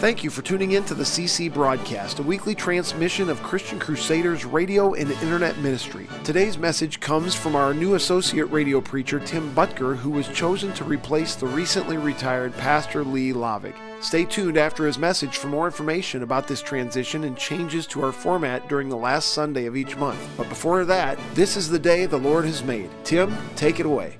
Thank you for tuning in to the CC Broadcast, a weekly transmission of Christian Crusaders radio and internet ministry. Today's message comes from our new associate radio preacher, Tim Boettger, who was chosen to replace the recently retired Pastor Lee Lavig. Stay tuned after his message for more information about this transition and changes to our format during the last Sunday of each month. But before that, this is the day the Lord has made. Tim, take it away.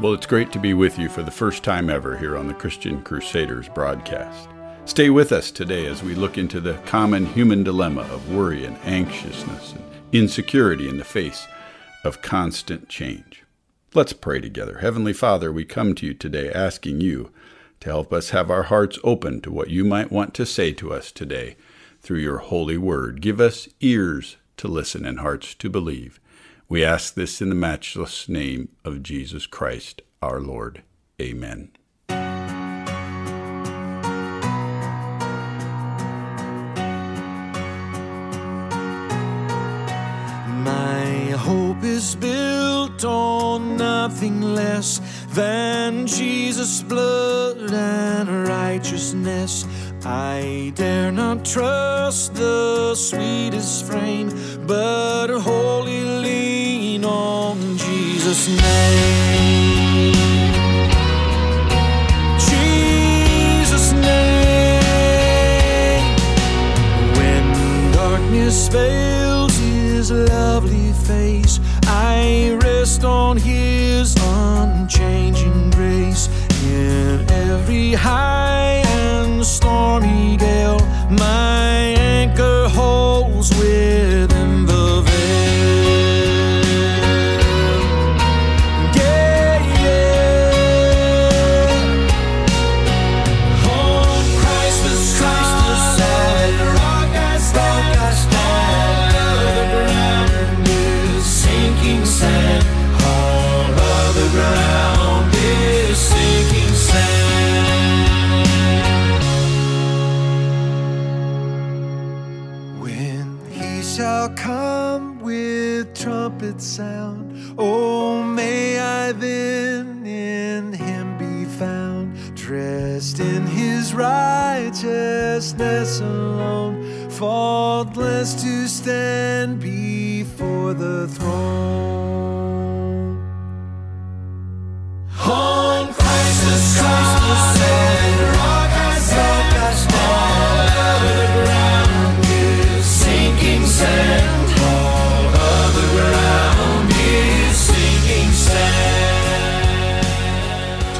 Well, it's great to be with you for the first time ever here on the Christian Crusaders broadcast. Stay with us today as we look into the common human dilemma of worry and anxiousness and insecurity in the face of constant change. Let's pray together. Heavenly Father, we come to you today asking you to help us have our hearts open to what you might want to say to us today through your holy word. Give us ears to listen and hearts to believe. We ask this in the matchless name of Jesus Christ, our Lord. Amen. Is built on nothing less than Jesus' blood and righteousness. I dare not trust the sweetest frame, but wholly lean on Jesus' name. Jesus' name. When darkness in righteousness alone, faultless to stand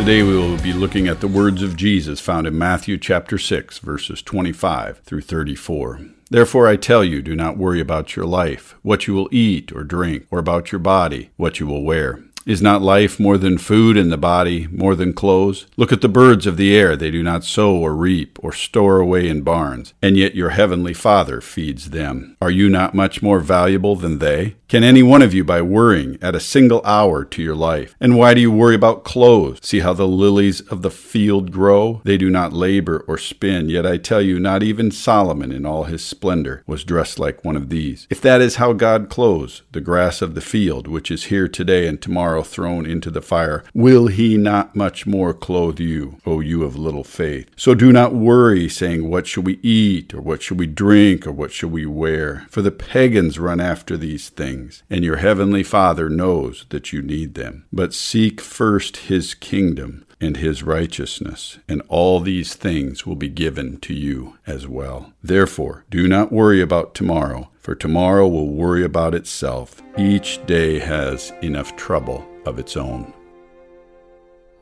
Today we will be looking at the words of Jesus found in Matthew chapter 6 verses 25 through 34. Therefore I tell you, do not worry about your life, what you will eat or drink, or about your body, what you will wear. Is not life more than food and the body more than clothes? Look at the birds of the air. They do not sow or reap or store away in barns, and yet your heavenly Father feeds them. Are you not much more valuable than they? Can any one of you, by worrying, add a single hour to your life? And why do you worry about clothes? See how the lilies of the field grow? They do not labor or spin, yet I tell you, not even Solomon in all his splendor was dressed like one of these. If that is how God clothes the grass of the field, which is here today and tomorrow thrown into the fire, will he not much more clothe you, O you of little faith? So do not worry, saying, What shall we eat, or what shall we drink, or what shall we wear? For the pagans run after these things, and your heavenly Father knows that you need them. But seek first his kingdom and his righteousness, and all these things will be given to you as well. Therefore, do not worry about tomorrow, for tomorrow will worry about itself. Each day has enough trouble of its own.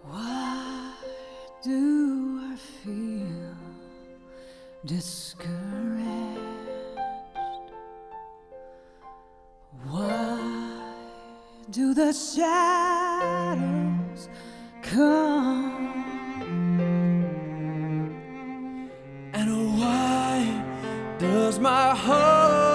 Why do I feel discouraged? Why do the shadows come? And why does my heart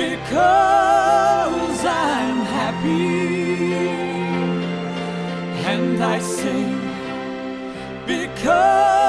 because I'm happy, and I sing because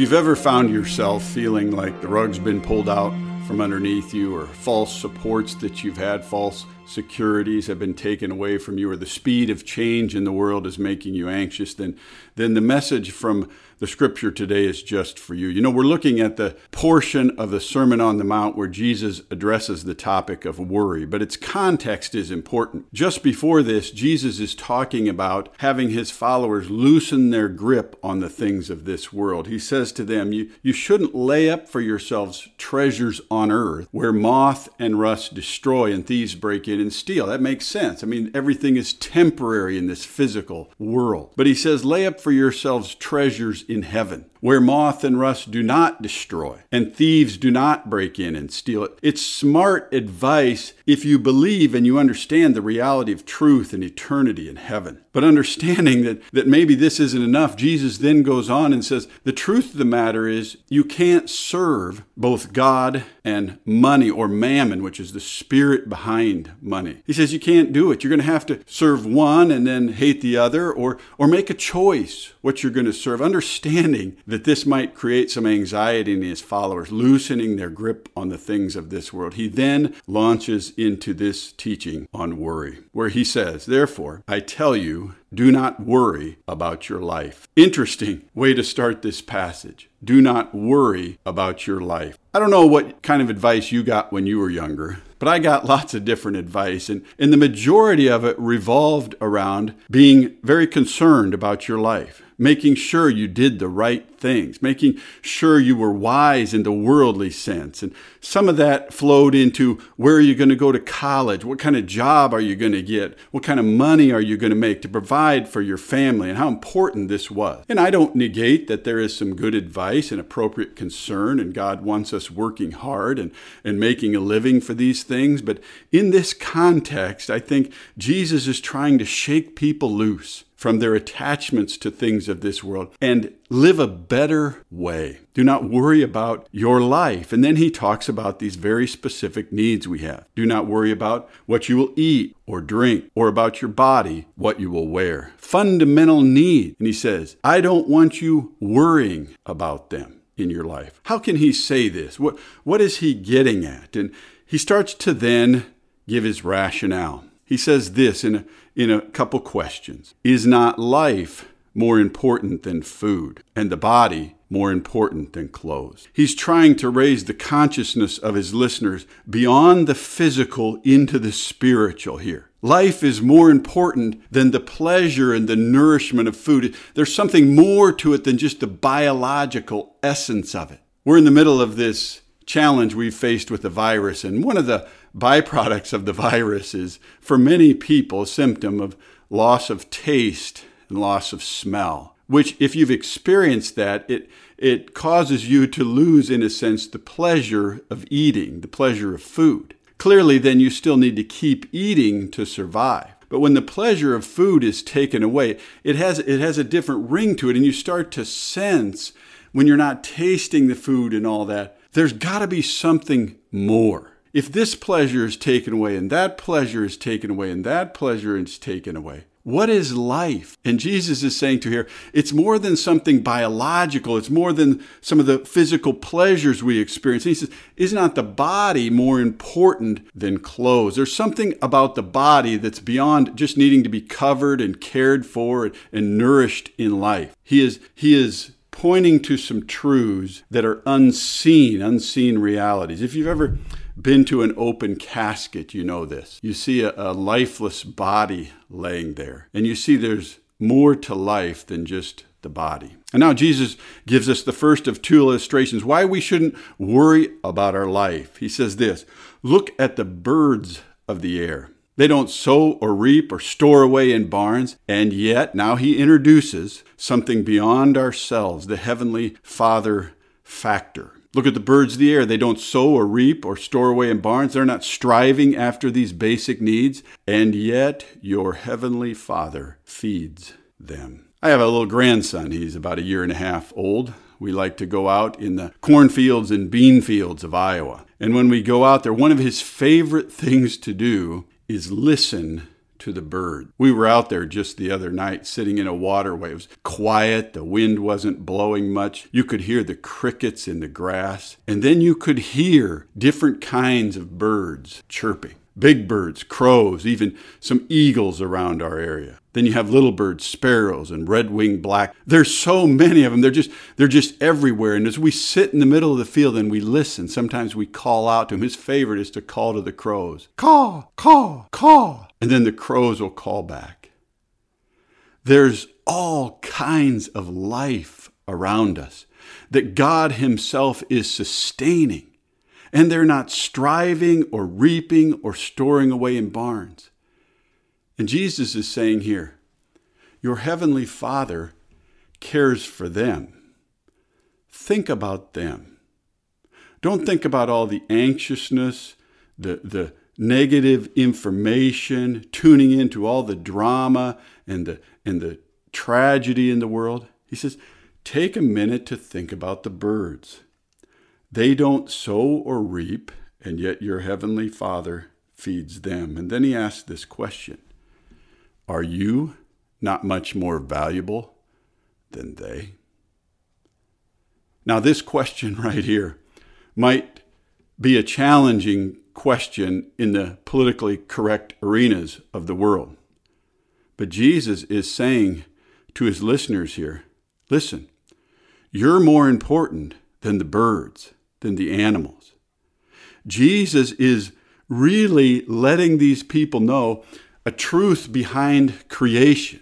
you've ever found yourself feeling like the rug's been pulled out from underneath you, or false supports that you've had, false securities have been taken away from you, or the speed of change in the world is making you anxious, then, then the message from the scripture today is just for you. You know, we're looking at the portion of the Sermon on the Mount where Jesus addresses the topic of worry, but its context is important. Just before this, Jesus is talking about having his followers loosen their grip on the things of this world. He says to them, You, you shouldn't lay up for yourselves treasures on earth where moth and rust destroy and thieves break in and steal. That makes sense. I mean, everything is temporary in this physical world. But he says, Lay up for yourselves treasures in heaven, where moth and rust do not destroy, and thieves do not break in and steal it. It's smart advice if you believe and you understand the reality of truth and eternity in heaven. But understanding that, that maybe this isn't enough, Jesus then goes on and says, The truth of the matter is, you can't serve both God and money or mammon, which is the spirit behind money. He says you can't do it. You're going to have to serve one and then hate the other, or, or make a choice what you're going to serve, understanding that this might create some anxiety in his followers, loosening their grip on the things of this world. He then launches into this teaching on worry, where he says, Therefore, I tell you, do not worry about your life. Interesting way to start this passage. Do not worry about your life. I don't know what kind of advice you got when you were younger, but I got lots of different advice, and, and the majority of it revolved around being very concerned about your life, making sure you did the right things, making sure you were wise in the worldly sense. And some of that flowed into where are you going to go to college? What kind of job are you going to get? What kind of money are you going to make to provide for your family? And how important this was. And I don't negate that there is some good advice and appropriate concern, and God wants us working hard and, and making a living for these things. But in this context, I think Jesus is trying to shake people loose from their attachments to things of this world and live a better way. Do not worry about your life. And then he talks about these very specific needs we have. Do not worry about what you will eat or drink or about your body, what you will wear. Fundamental need. And he says, I don't want you worrying about them in your life. How can he say this? What, what is he getting at? And he starts to then give his rationale. He says this in a, in a couple questions Is not life more important than food, and the body more important than clothes. He's trying to raise the consciousness of his listeners beyond the physical into the spiritual here. Life is more important than the pleasure and the nourishment of food. There's something more to it than just the biological essence of it. We're in the middle of this challenge we've faced with the virus, and one of the byproducts of the virus is, for many people, a symptom of loss of taste and loss of smell. Which, if you've experienced that, it it causes you to lose, in a sense, the pleasure of eating, the pleasure of food. Clearly, then you still need to keep eating to survive. But when the pleasure of food is taken away, it has, it has a different ring to it, and you start to sense when you're not tasting the food and all that, there's got to be something more. If this pleasure is taken away, and that pleasure is taken away, and that pleasure is taken away, what is life? And Jesus is saying to here, it's more than something biological. It's more than some of the physical pleasures we experience. And he says, is not the body more important than clothes? There's something about the body that's beyond just needing to be covered and cared for and nourished in life. He is, he is pointing to some truths that are unseen, unseen realities. If you've ever been to an open casket, you know this. You see a, a, lifeless body laying there, and you see there's more to life than just the body. And now Jesus gives us the first of two illustrations why we shouldn't worry about our life. He says this Look at the birds of the air. They don't sow or reap or store away in barns, and yet now he introduces something beyond ourselves, the Heavenly Father factor. Look at the birds of the air. They don't sow or reap or store away in barns. They're not striving after these basic needs. And yet, your heavenly Father feeds them. I have a little grandson. He's about a year and a half old. We like to go out in the cornfields and bean fields of Iowa. And when we go out there, one of his favorite things to do is listen to the bird. We were out there just the other night sitting in a waterway. It was quiet, the wind wasn't blowing much. You could hear the crickets in the grass, and then you could hear different kinds of birds chirping. Big birds, crows, even some eagles around our area. Then you have little birds, sparrows, and red-winged black. There's so many of them. They're just they're just everywhere. And as we sit in the middle of the field and we listen, sometimes we call out to him. His favorite is to call to the crows. Caw, caw, caw. And then the crows will call back. There's all kinds of life around us that God Himself is sustaining and they're not striving or reaping or storing away in barns. And Jesus is saying here, Your heavenly Father cares for them. Think about them. Don't think about all the anxiousness, the, the negative information, tuning into all the drama and the, and the tragedy in the world. He says, Take a minute to think about the birds. They don't sow or reap, and yet your heavenly Father feeds them. And then he asks this question Are you not much more valuable than they? Now, this question right here might be a challenging question in the politically correct arenas of the world. But Jesus is saying to his listeners here listen, you're more important than the birds than the animals. Jesus is really letting these people know a truth behind creation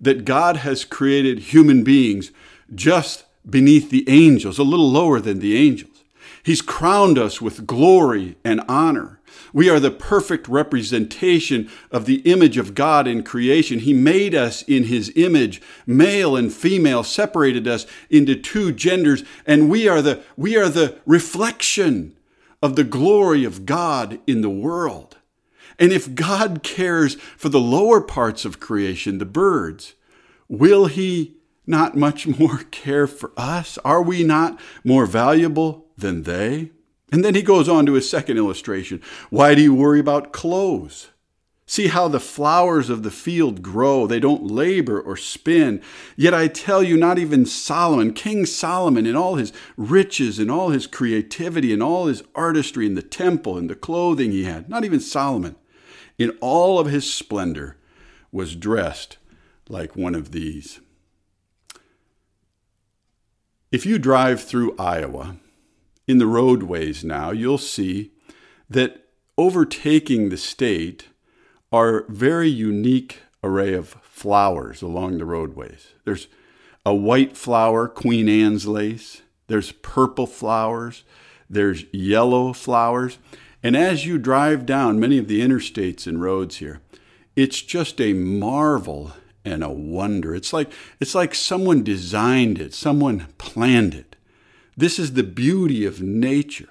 that God has created human beings just beneath the angels, a little lower than the angels. He's crowned us with glory and honor. We are the perfect representation of the image of God in creation. He made us in His image, male and female, separated us into two genders, and we are the, we are the reflection of the glory of God in the world. And if God cares for the lower parts of creation, the birds, will He not much more care for us? Are we not more valuable than they? And then he goes on to his second illustration. Why do you worry about clothes? See how the flowers of the field grow. They don't labor or spin. Yet I tell you, not even Solomon, King Solomon, in all his riches and all his creativity and all his artistry in the temple and the clothing he had, not even Solomon, in all of his splendor, was dressed like one of these. If you drive through Iowa, in the roadways now, you'll see that overtaking the state are very unique array of flowers along the roadways. There's a white flower, Queen Anne's lace. There's purple flowers. There's yellow flowers. And as you drive down many of the interstates and roads here, it's just a marvel and a wonder. It's like it's like someone designed it, someone planned it. This is the beauty of nature.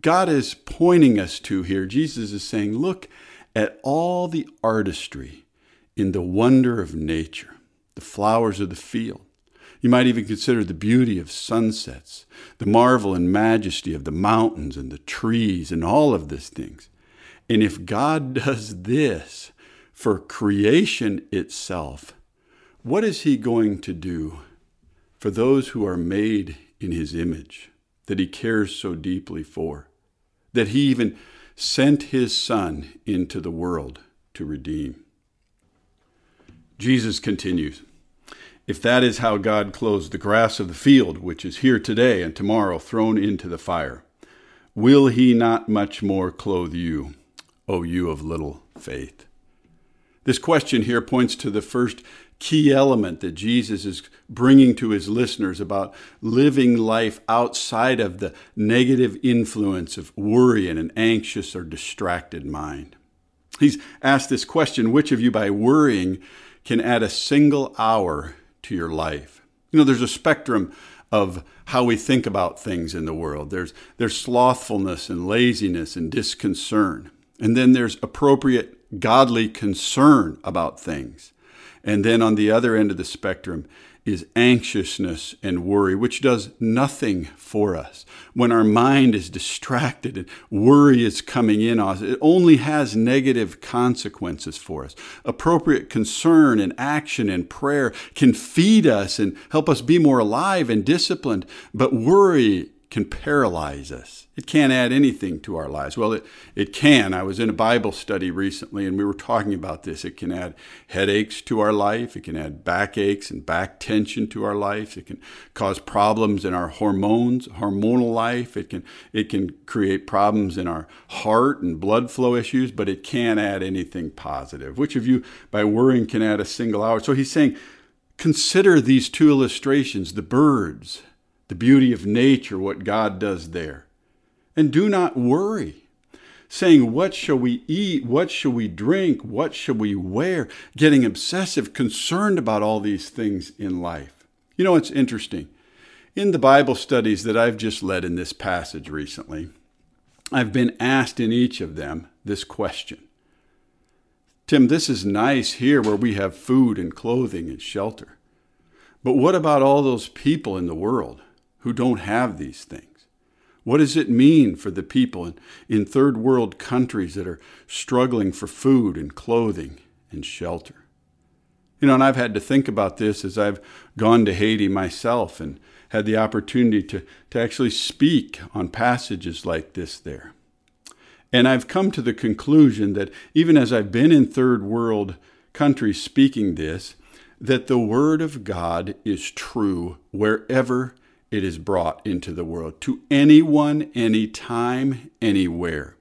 God is pointing us to here. Jesus is saying, look at all the artistry in the wonder of nature, the flowers of the field. You might even consider the beauty of sunsets, the marvel and majesty of the mountains and the trees and all of these things. And if God does this for creation itself, what is He going to do for those who are made in His image that He cares so deeply for? That He even sent His Son into the world to redeem. Jesus continues If that is how God clothes the grass of the field, which is here today and tomorrow thrown into the fire, will He not much more clothe you, O you of little faith? This question here points to the first key element that Jesus is bringing to his listeners about living life outside of the negative influence of worry and an anxious or distracted mind. He's asked this question which of you, by worrying, can add a single hour to your life? You know, there's a spectrum of how we think about things in the world. There's, there's slothfulness and laziness and disconcern. And then there's appropriate godly concern about things. And then on the other end of the spectrum is anxiousness and worry, which does nothing for us. When our mind is distracted and worry is coming in on us, it only has negative consequences for us. Appropriate concern and action and prayer can feed us and help us be more alive and disciplined, but worry can paralyze us. It can't add anything to our lives. Well, it, it can. I was in a Bible study recently and we were talking about this. It can add headaches to our life. It can add backaches and back tension to our life. It can cause problems in our hormones, hormonal life. It can, it can create problems in our heart and blood flow issues, but it can't add anything positive. Which of you, by worrying, can add a single hour? So he's saying, consider these two illustrations the birds the beauty of nature, what God does there. And do not worry, saying, What shall we eat? What shall we drink? What shall we wear? Getting obsessive, concerned about all these things in life. You know, it's interesting. In the Bible studies that I've just led in this passage recently, I've been asked in each of them this question Tim, this is nice here where we have food and clothing and shelter. But what about all those people in the world? who don't have these things? What does it mean for the people in, in third world countries that are struggling for food and clothing and shelter? You know, and I've had to think about this as I've gone to Haiti myself and had the opportunity to, to actually speak on passages like this there. And I've come to the conclusion that even as I've been in third world countries speaking this, that the Word of God is true wherever it is brought into the world to anyone, anytime, anywhere.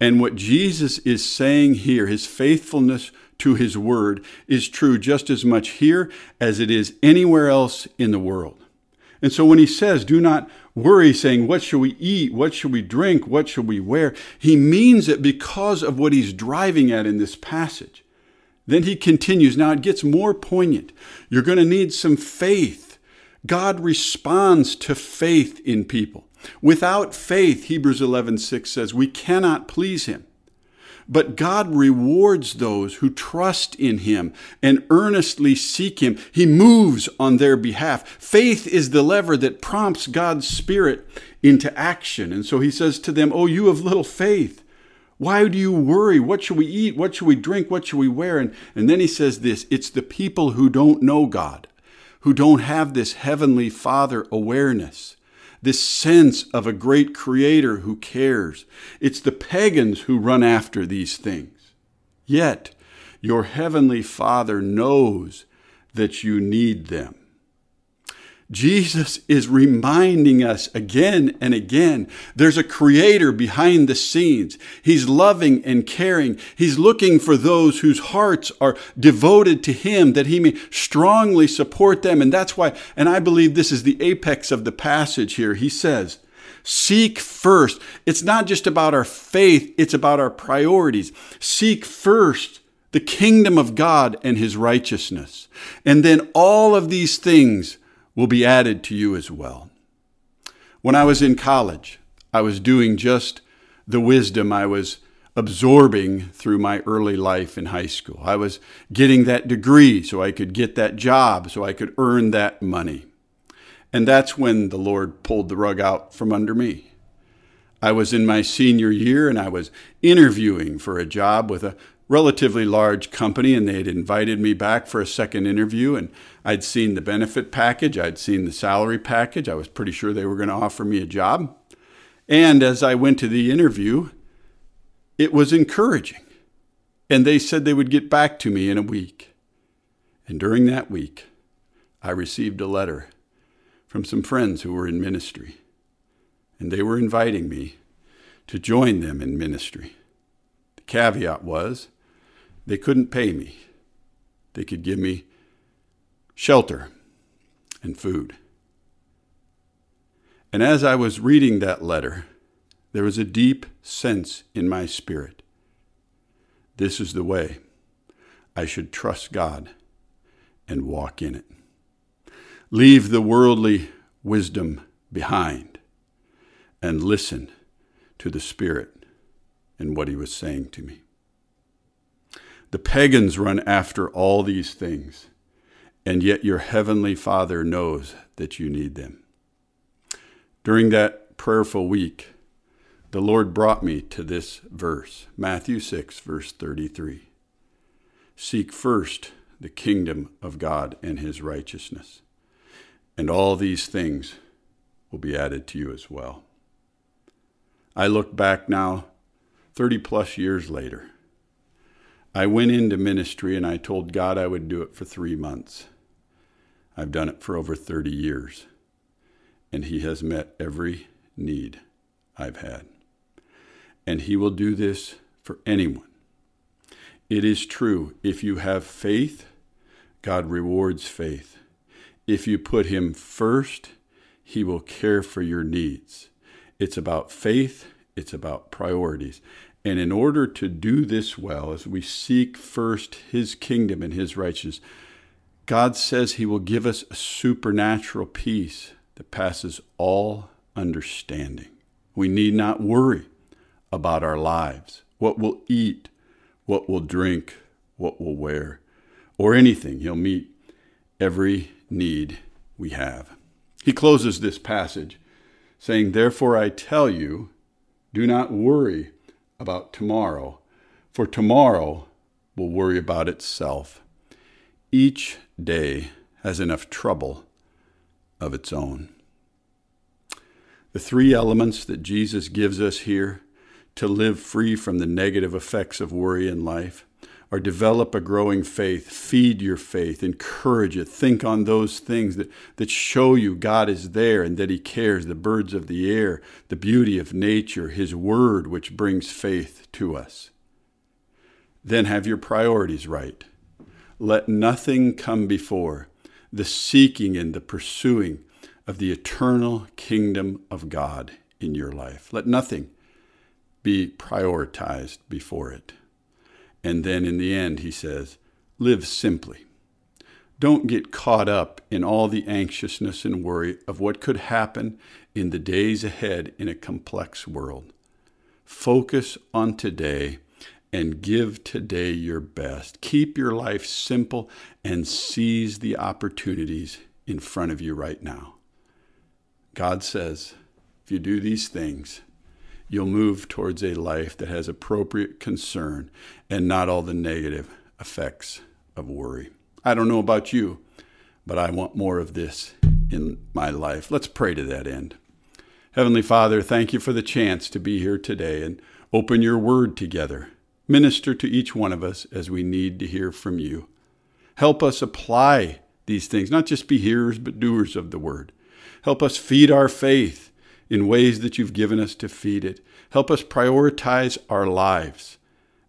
And what Jesus is saying here, his faithfulness to his word, is true just as much here as it is anywhere else in the world. And so when he says, do not worry, saying, What shall we eat? What shall we drink? What shall we wear? He means it because of what he's driving at in this passage. Then he continues. Now it gets more poignant. You're going to need some faith God responds to faith in people. Without faith, Hebrews 11:6 says, we cannot please him. But God rewards those who trust in him and earnestly seek him. He moves on their behalf. Faith is the lever that prompts God's spirit into action. And so he says to them, "Oh, you of little faith, why do you worry? What shall we eat? What shall we drink? What shall we wear?" And, and then he says this, it's the people who don't know God who don't have this heavenly Father awareness, this sense of a great Creator who cares. It's the pagans who run after these things. Yet, your heavenly Father knows that you need them. Jesus is reminding us again and again there's a creator behind the scenes. He's loving and caring. He's looking for those whose hearts are devoted to him that he may strongly support them. And that's why, and I believe this is the apex of the passage here. He says, Seek first. It's not just about our faith, it's about our priorities. Seek first the kingdom of God and his righteousness. And then all of these things will be added to you as well. When I was in college, I was doing just the wisdom I was absorbing through my early life in high school. I was getting that degree so I could get that job, so I could earn that money. And that's when the Lord pulled the rug out from under me. I was in my senior year and I was interviewing for a job with a relatively large company and they had invited me back for a second interview and I'd seen the benefit package, I'd seen the salary package. I was pretty sure they were going to offer me a job. And as I went to the interview, it was encouraging. And they said they would get back to me in a week. And during that week, I received a letter from some friends who were in ministry. And they were inviting me to join them in ministry. The caveat was they couldn't pay me. They could give me shelter and food. And as I was reading that letter, there was a deep sense in my spirit. This is the way I should trust God and walk in it. Leave the worldly wisdom behind and listen to the Spirit and what He was saying to me. The pagans run after all these things, and yet your heavenly Father knows that you need them. During that prayerful week, the Lord brought me to this verse, Matthew 6, verse 33. Seek first the kingdom of God and his righteousness, and all these things will be added to you as well. I look back now, 30 plus years later, I went into ministry and I told God I would do it for three months. I've done it for over 30 years, and He has met every need I've had. And He will do this for anyone. It is true, if you have faith, God rewards faith. If you put Him first, He will care for your needs. It's about faith, it's about priorities. And in order to do this well, as we seek first His kingdom and His righteousness, God says He will give us a supernatural peace that passes all understanding. We need not worry about our lives, what we'll eat, what we'll drink, what we'll wear, or anything. He'll meet every need we have. He closes this passage saying, Therefore I tell you, do not worry about tomorrow, for tomorrow will worry about itself. Each day has enough trouble of its own. The three elements that Jesus gives us here to live free from the negative effects of worry in life are develop a growing faith, feed your faith, encourage it, think on those things that, that show you God is there and that He cares the birds of the air, the beauty of nature, His word, which brings faith to us. Then have your priorities right. Let nothing come before the seeking and the pursuing of the eternal kingdom of God in your life. Let nothing be prioritized before it. And then in the end, he says, live simply. Don't get caught up in all the anxiousness and worry of what could happen in the days ahead in a complex world. Focus on today and give today your best. Keep your life simple and seize the opportunities in front of you right now. God says, if you do these things, you'll move towards a life that has appropriate concern and not all the negative effects of worry. I don't know about you, but I want more of this in my life. Let's pray to that end. Heavenly Father, thank you for the chance to be here today and open your word together. Minister to each one of us as we need to hear from you. Help us apply these things, not just be hearers, but doers of the word. Help us feed our faith in ways that you've given us to feed it. Help us prioritize our lives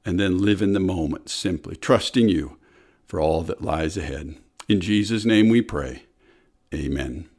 and then live in the moment simply, trusting you for all that lies ahead. In Jesus' name we pray. Amen.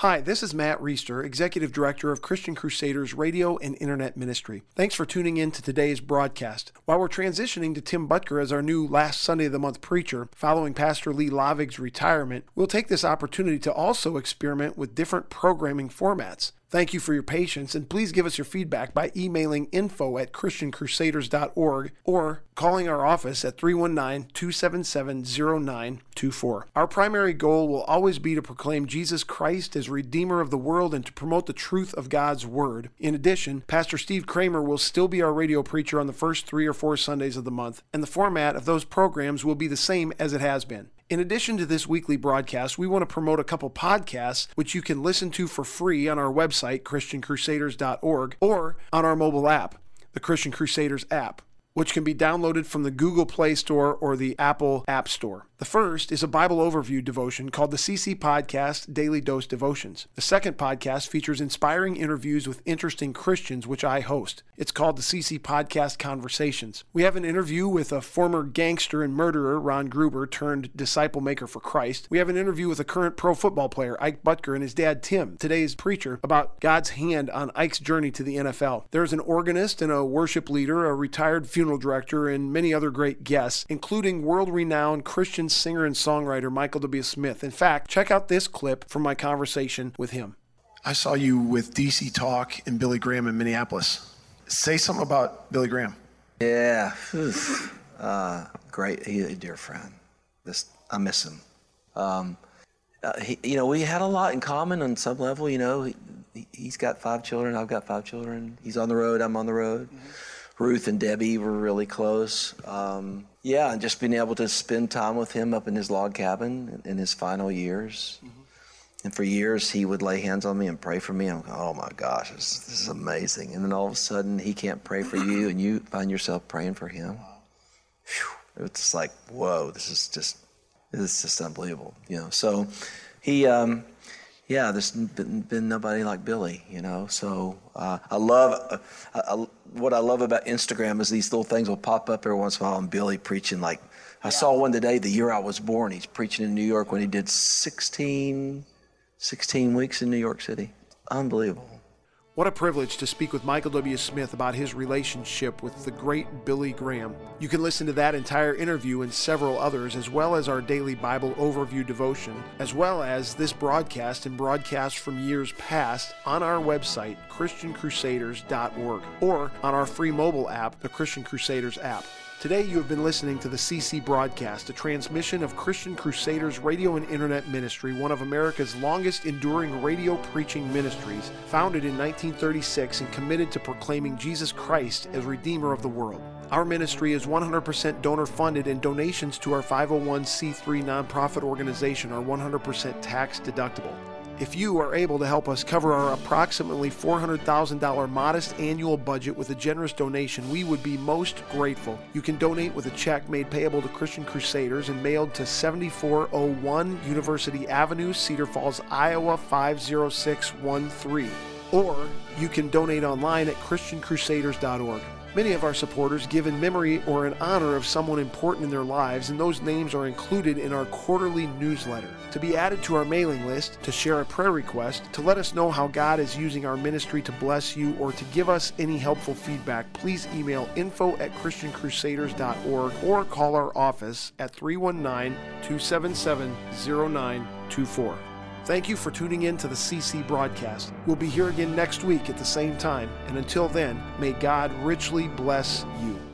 Hi, this is Matt Reisetter, Executive Director of Christian Crusaders Radio and Internet Ministry. Thanks for tuning in to today's broadcast. While we're transitioning to Tim Boettger as our new last Sunday of the month preacher, following Pastor Lee Lavig's retirement, we'll take this opportunity to also experiment with different programming formats. Thank you for your patience, and please give us your feedback by emailing info at christiancrusaders.org or calling our office at 319 277 0924. Our primary goal will always be to proclaim Jesus Christ as Redeemer of the world and to promote the truth of God's Word. In addition, Pastor Steve Kramer will still be our radio preacher on the first three or four Sundays of the month, and the format of those programs will be the same as it has been. In addition to this weekly broadcast, we want to promote a couple podcasts which you can listen to for free on our website, ChristianCrusaders.org, or on our mobile app, the Christian Crusaders app, which can be downloaded from the Google Play Store or the Apple App Store. The first is a Bible overview devotion called the CC Podcast Daily Dose Devotions. The second podcast features inspiring interviews with interesting Christians, which I host. It's called the CC Podcast Conversations. We have an interview with a former gangster and murderer, Ron Gruber, turned disciple maker for Christ. We have an interview with a current pro football player, Ike Boettger, and his dad, Tim, today's preacher, about God's hand on Ike's journey to the NFL. There's an organist and a worship leader, a retired funeral director, and many other great guests, including world renowned Christian singer and songwriter Michael W. Smith. In fact, check out this clip from my conversation with him. I saw you with DC Talk and Billy Graham in Minneapolis. Say something about Billy Graham. Yeah, uh, great. He's a dear friend. This I miss him. Um, uh, he, you know, we had a lot in common on some level. You know, he, he's got five children. I've got five children. He's on the road. I'm on the road. Ruth and Debbie were really close. Um, yeah, and just being able to spend time with him up in his log cabin in his final years. And for years, he would lay hands on me and pray for me. I'm like, oh my gosh, this, this is amazing. And then all of a sudden, he can't pray for you, and you find yourself praying for him. Phew. It's like, whoa, this is just, this is just unbelievable, you know. So, he, um, yeah, there's been, been nobody like Billy, you know. So uh, I love uh, I, what I love about Instagram is these little things will pop up every once in a while, and Billy preaching like. I saw one today the year I was born. He's preaching in New York when he did 16, 16 weeks in New York City. Unbelievable. What a privilege to speak with Michael W. Smith about his relationship with the great Billy Graham. You can listen to that entire interview and several others, as well as our daily Bible overview devotion, as well as this broadcast and broadcasts from years past on our website, ChristianCrusaders.org, or on our free mobile app, the Christian Crusaders app. Today, you have been listening to the CC broadcast, a transmission of Christian Crusaders Radio and Internet Ministry, one of America's longest enduring radio preaching ministries, founded in 1936 and committed to proclaiming Jesus Christ as Redeemer of the world. Our ministry is 100% donor funded, and donations to our 501c3 nonprofit organization are 100% tax deductible. If you are able to help us cover our approximately $400,000 modest annual budget with a generous donation, we would be most grateful. You can donate with a check made payable to Christian Crusaders and mailed to 7401 University Avenue, Cedar Falls, Iowa 50613. Or you can donate online at ChristianCrusaders.org. Many of our supporters give in memory or in honor of someone important in their lives, and those names are included in our quarterly newsletter. To be added to our mailing list, to share a prayer request, to let us know how God is using our ministry to bless you, or to give us any helpful feedback, please email info at ChristianCrusaders.org or call our office at 319 277 0924. Thank you for tuning in to the CC broadcast. We'll be here again next week at the same time, and until then, may God richly bless you.